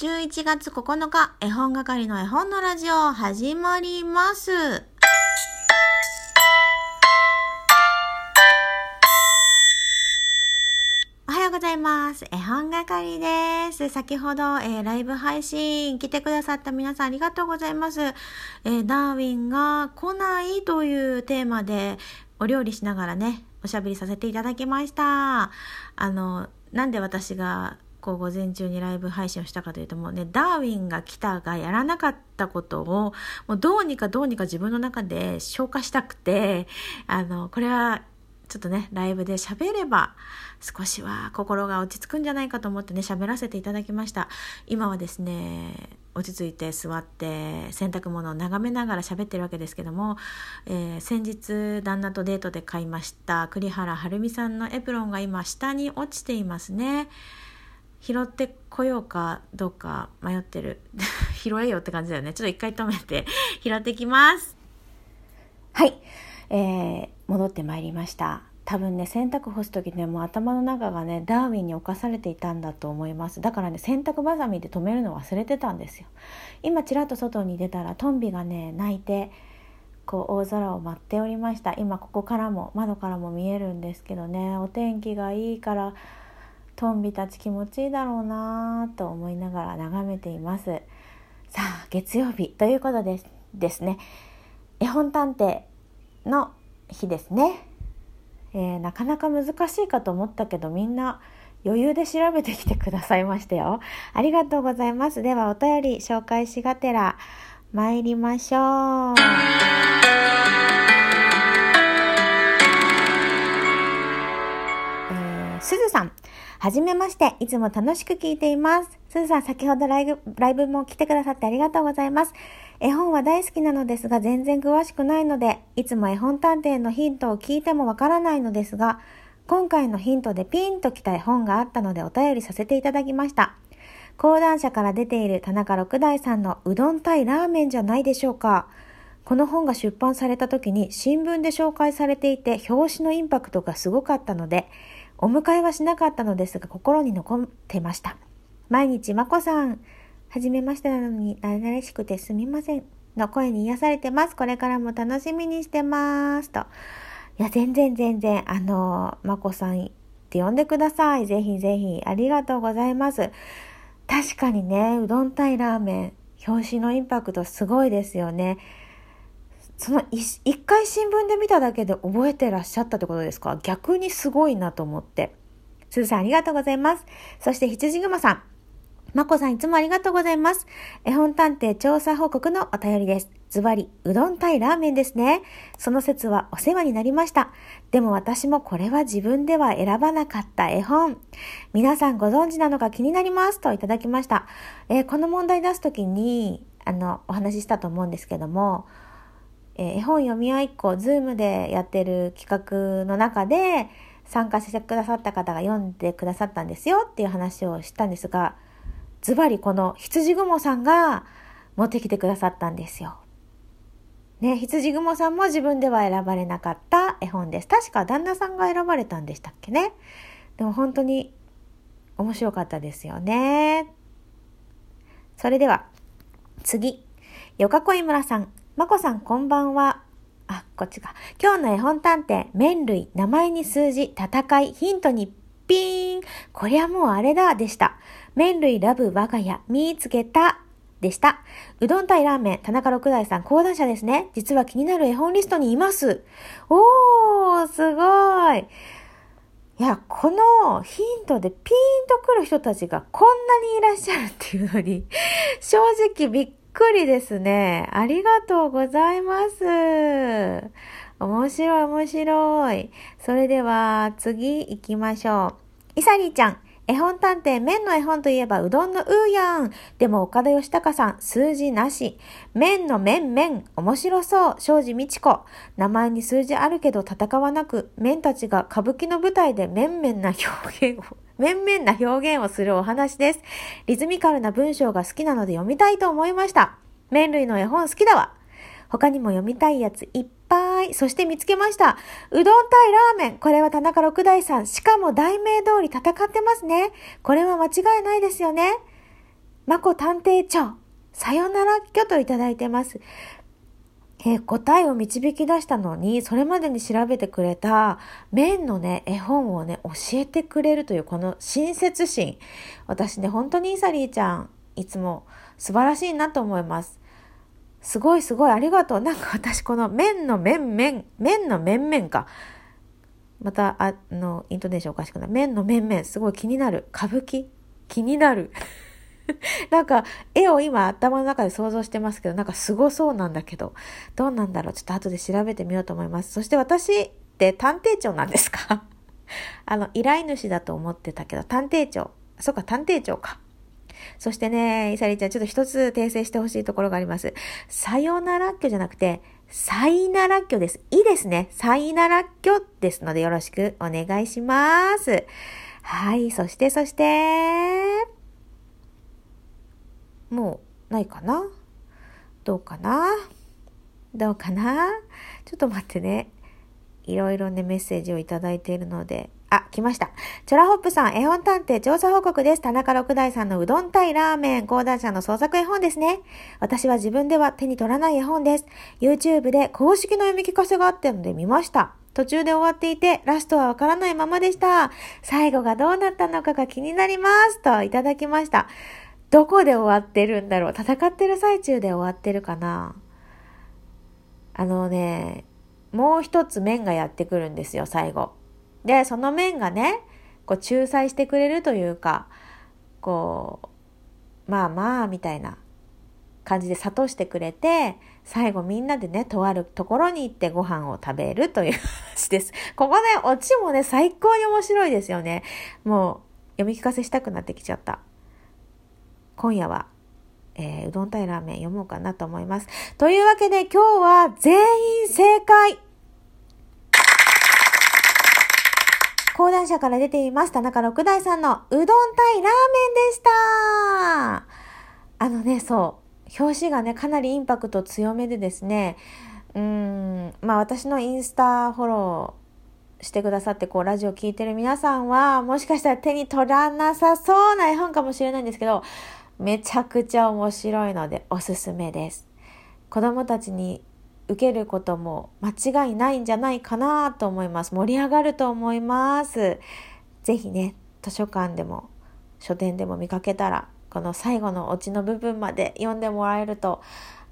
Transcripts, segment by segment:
11月9日、絵本係の絵本のラジオ始まります。おはようございます。絵本係です。先ほど、えーライブ配信来てくださった皆さんありがとうございます。えーダーウィンが来ないというテーマでお料理しながらね、おしゃべりさせていただきました。あの、なんで私がこう午前中にライブ配信をしたかというともうね、ダーウィンが来たがやらなかったことをもうどうにかどうにか自分の中で消化したくて、あの、これはちょっとね、ライブで喋れば少しは心が落ち着くんじゃないかと思ってね、喋らせていただきました。今はですね、落ち着いて座って洗濯物を眺めながら喋ってるわけですけども、えー先日旦那とデートで買いました栗原はるみさんのエプロンが今下に落ちていますね。拾ってこようかどうか迷ってる。拾えよって感じだよね。ちょっと一回止めて。拾ってきます。はい、えー戻ってまいりました。多分ね洗濯干す時ねもう頭の中がねダーウィンに侵されていたんだと思います。だからね洗濯ばさみで止めるの忘れてたんですよ。今ちらっと外に出たらトンビがね鳴いてこう大空を舞っておりました。今ここからも窓からも見えるんですけどね。お天気がいいからトンビたち気持ちいいだろうなと思いながら眺めています。さあ月曜日ということですですね。絵本探偵の日ですね、えーなかなか難しいかと思ったけどみんな余裕で調べてきてくださいましたよ。ありがとうございます。ではお便り紹介しがてら参りましょう。えーすずさん。はじめまして。いつも楽しく聞いています。すずさん、先ほどライブライブも来てくださってありがとうございます。絵本は大好きなのですが、全然詳しくないので、いつも絵本探偵のヒントを聞いてもわからないのですが、今回のヒントでピンときた絵本があったのでお便りさせていただきました。講談社から出ている田中六大さんのうどん対ラーメンじゃないでしょうか。この本が出版された時に新聞で紹介されていて表紙のインパクトがすごかったのでお迎えはしなかったのですが心に残ってました。毎日まこさんはじめましてなのに慣れしくてすみません。の声に癒されてます。これからも楽しみにしてます。と。いや全然全然あのまこさんって呼んでください。ぜひぜひありがとうございます。確かにねうどん対ラーメン表紙のインパクトすごいですよね。その一一回新聞で見ただけで覚えてらっしゃったってことですか？逆にすごいなと思って。すずさんありがとうございます。そして羊ぐまさん。まこさんいつもありがとうございます。絵本探偵調査報告のお便りです。ズバリ、うどん対ラーメンですね。その説はお世話になりました。でも私もこれは自分では選ばなかった絵本。皆さんご存知なのか気になりますといただきました。えーこの問題出すときに、あの、お話ししたと思うんですけども、えー絵本読み合いっ子、ズームでやってる企画の中で参加してくださった方が読んでくださったんですよっていう話をしたんですが、ズバリこの羊雲さんが持ってきてくださったんですよ。ね、羊雲さんも自分では選ばれなかった絵本です。確か旦那さんが選ばれたんでしたっけね。でも本当に面白かったですよね。それでは次。よかこい村さん。まこさんこんばんは。あ、こっちか。今日の絵本探偵、麺類、名前に数字、戦い、ヒントにピーン。こりゃもうあれだ、でした。麺類ラブ我が家、見つけた。でした。うどん対ラーメン、田中六大さん、講談社ですね。実は気になる絵本リストにいます。おー、すごい。いや、このヒントでピーンとくる人たちがこんなにいらっしゃるっていうのに、正直びっくりですね。ありがとうございます。面白い面白い。それでは次行きましょう。イサリーちゃん。絵本探偵、麺の絵本といえばうどんのうーやん。でも岡田義孝さん、数字なし。麺の麺麺、面白そう。庄司美智子。名前に数字あるけど戦わなく、麺たちが歌舞伎の舞台で面々な表現を、面々な表現をするお話です。リズミカルな文章が好きなので読みたいと思いました。麺類の絵本好きだわ。他にも読みたいやついっぱい。そして見つけました。うどん対ラーメン。これは田中六大さん。しかも題名通り戦ってますね。これは間違いないですよね。まこ探偵長、さよならっきょといただいてます。えー、答えを導き出したのに、それまでに調べてくれた麺のね、絵本をね、教えてくれるというこの親切心。私ね、本当にイサリーちゃん、いつも素晴らしいなと思います。すごいすごいありがとう。なんか私この麺の麺麺、麺の麺麺か。また、あの、イントネーションおかしくない。麺の麺麺、すごい気になる。歌舞伎？気になる。なんか、絵を今頭の中で想像してますけど、なんかすごそうなんだけど、どうなんだろう？ちょっと後で調べてみようと思います。そして私って探偵長なんですか？あの、依頼主だと思ってたけど、探偵長。そっか、探偵長か。そしてね、イサリちゃん、ちょっと一つ訂正してほしいところがあります。さよならっきょじゃなくて、サイナラッキョです。いいですね。サイナラッキョですのでよろしくお願いします。はい。そして、そして、もうないかな？どうかな？どうかな？ちょっと待ってね。いろいろね、メッセージをいただいているので。あ、来ました。チョラホップさん、絵本探偵調査報告です。田中六大さんのうどん対ラーメン、講談社の創作絵本ですね。私は自分では手に取らない絵本です。YouTube で公式の読み聞かせがあったので見ました。途中で終わっていて、ラストはわからないままでした。最後がどうなったのかが気になります。といただきました。どこで終わってるんだろう？戦ってる最中で終わってるかな？あのね、もう一つ面がやってくるんですよ、最後。で、その面がね、こう仲裁してくれるというか、こう、まあまあ、みたいな感じで諭してくれて、最後みんなでね、とあるところに行ってご飯を食べるという話です。ここね、オチもね、最高に面白いですよね。もう、読み聞かせしたくなってきちゃった。今夜は、えー、うどん対ラーメン読もうかなと思います。というわけで今日は全員正解。講談社から出ています。田中六大さんのうどん対ラーメンでした。あのね、そう。表紙がね、かなりインパクト強めでですね、うーん、まあ私のインスタフォローしてくださって、こう、ラジオ聴いてる皆さんは、もしかしたら手に取らなさそうな絵本かもしれないんですけど、めちゃくちゃ面白いのでおすすめです。子供たちに受けることも間違いないんじゃないかなと思います。盛り上がると思います。ぜひね、図書館でも書店でも見かけたら、この最後のオチの部分まで読んでもらえると、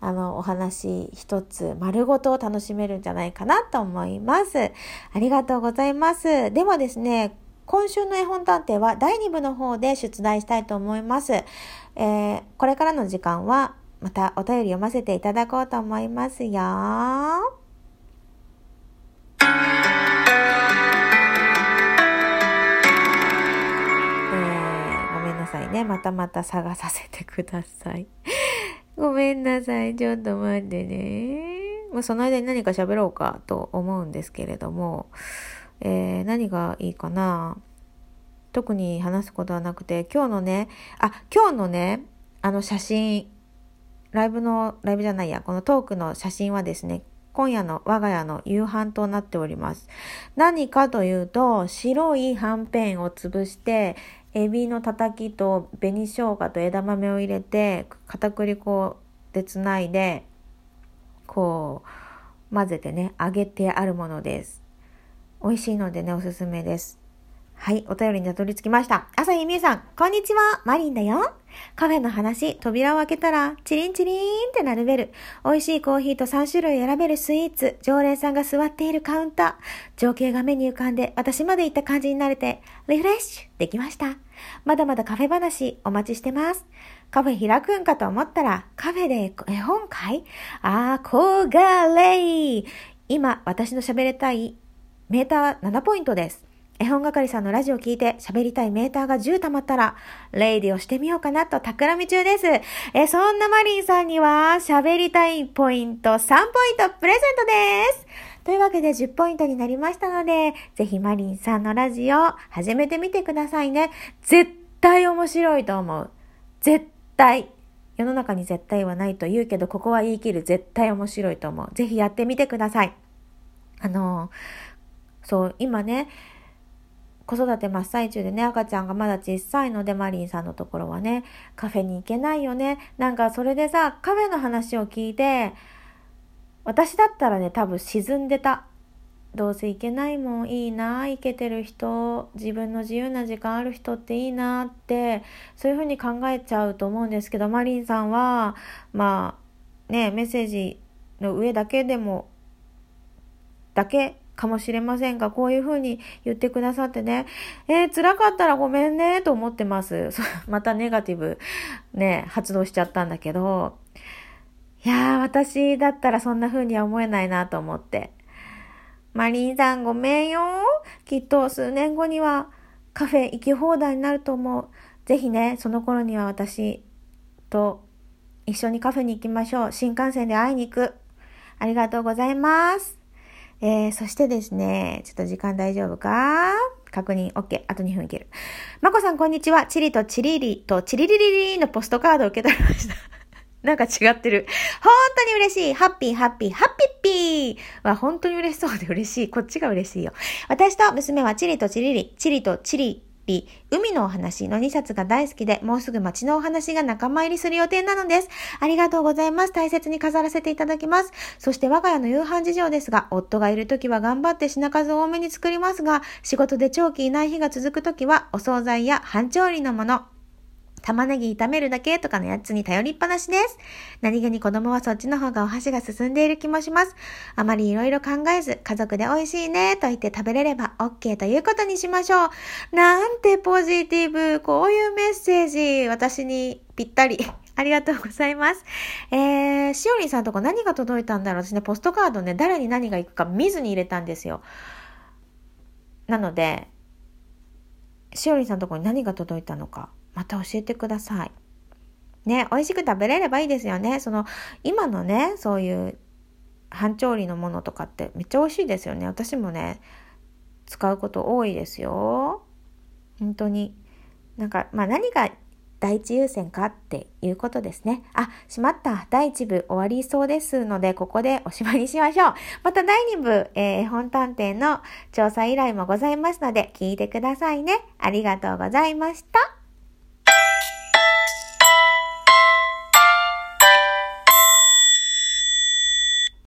あの、お話一つ丸ごと楽しめるんじゃないかなと思います。ありがとうございます。ではですね、今週の絵本探偵は第2部の方で出題したいと思います。えー、これからの時間はまたお便り読ませていただこうと思いますよ。ごめんなさいね。またまた探させてください。ごめんなさい。ちょっと待ってね。もうその間に何か喋ろうかと思うんですけれども、えー、何がいいかな特に話すことはなくて、今日のね、あ、今日のね、あの写真、ライブの、ライブじゃないや、このトークの写真はですね、今夜の我が家の夕飯となっております。何かというと、白いはんぺんを潰して、エビのたたきと紅生姜と枝豆を入れて、片栗粉でつないで、こう、混ぜてね、揚げてあるものです。美味しいのでね、おすすめです。はい、お便りにたどり着きました。朝日みえさん、こんにちは、マリンだよ。カフェの話、扉を開けたら、チリンチリーンってなるベル。美味しいコーヒーと3種類選べるスイーツ。常連さんが座っているカウンター。情景が目に浮かんで、私まで行った感じになれて、リフレッシュできました。まだまだカフェ話、お待ちしてます。カフェ開くんかと思ったら、カフェで絵本会？あー、こがれい。今、私の喋りたいメーターは7ポイントです。絵本係さんのラジオを聞いて喋りたいメーターが10溜まったら、レイディをしてみようかなと企み中です。え、そんなマリンさんには喋りたいポイント3ポイントプレゼントです。というわけで10ポイントになりましたので、ぜひマリンさんのラジオ始めてみてくださいね。絶対面白いと思う。絶対。世の中に絶対はないと言うけど、ここは言い切る。絶対面白いと思う。ぜひやってみてください。あのそう、今ね、子育て真っ最中でね、赤ちゃんがまだ小さいので、マリンさんのところはね、カフェに行けないよね。なんかそれでさ、カフェの話を聞いて、私だったらね、多分沈んでた。どうせ行けないもんいいな行けてる人自分の自由な時間ある人っていいなってそういうふうに考えちゃうと思うんですけどマリンさんはまあねメッセージの上だけでもだけかもしれませんが、こういうふうに言ってくださってね、えー、辛かったらごめんね、と思ってます。またネガティブ、ね、発動しちゃったんだけど、いやー、私だったらそんな風には思えないなと思って。マリンさんごめんよ。きっと数年後にはカフェ行き放題になると思う。ぜひね、その頃には私と一緒にカフェに行きましょう。新幹線で会いに行く。ありがとうございます。えー、そしてですね、ちょっと時間大丈夫か？確認 OK。あと2分いける。まこさんこんにちは。チリとチリリとチリリリリのポストカードを受け取りました。なんか違ってる。本当に嬉しい。ハッピー、ハッピー、ハッピッピーは本当に嬉しそうで嬉しい。こっちが嬉しいよ。私と娘はチリとチリリ、チリとチリリ、海のお話の2冊が大好きで、もうすぐ街のお話が仲間入りする予定なのです。ありがとうございます。大切に飾らせていただきます。そして我が家の夕飯事情ですが、夫がいる時は頑張って品数多めに作りますが、仕事で長期いない日が続く時は、お惣菜や半調理のもの、玉ねぎ炒めるだけとかのやつに頼りっぱなしです。何気に子供はそっちの方がお箸が進んでいる気もします。あまりいろいろ考えず、家族で美味しいねと言って食べれれば OK ということにしましょう。なんてポジティブ。こういうメッセージ、私にぴったり。ありがとうございます。えー、しおりんさんとこ何が届いたんだろう私ね、ポストカードね、誰に何が行くか見ずに入れたんですよ。なので、しおりんさんとこに何が届いたのか。また教えてください。ね、美味しく食べれればいいですよね。その、今のね、そういう半調理のものとかってめっちゃ美味しいですよね。私もね、使うこと多いですよ。本当に。なんか、まあ何が第一優先かっていうことですね。あ、しまった。第1部終わりそうですので、ここでおしまいにしましょう。また第2部、えー、本探偵の調査依頼もございますので、聞いてくださいね。ありがとうございました。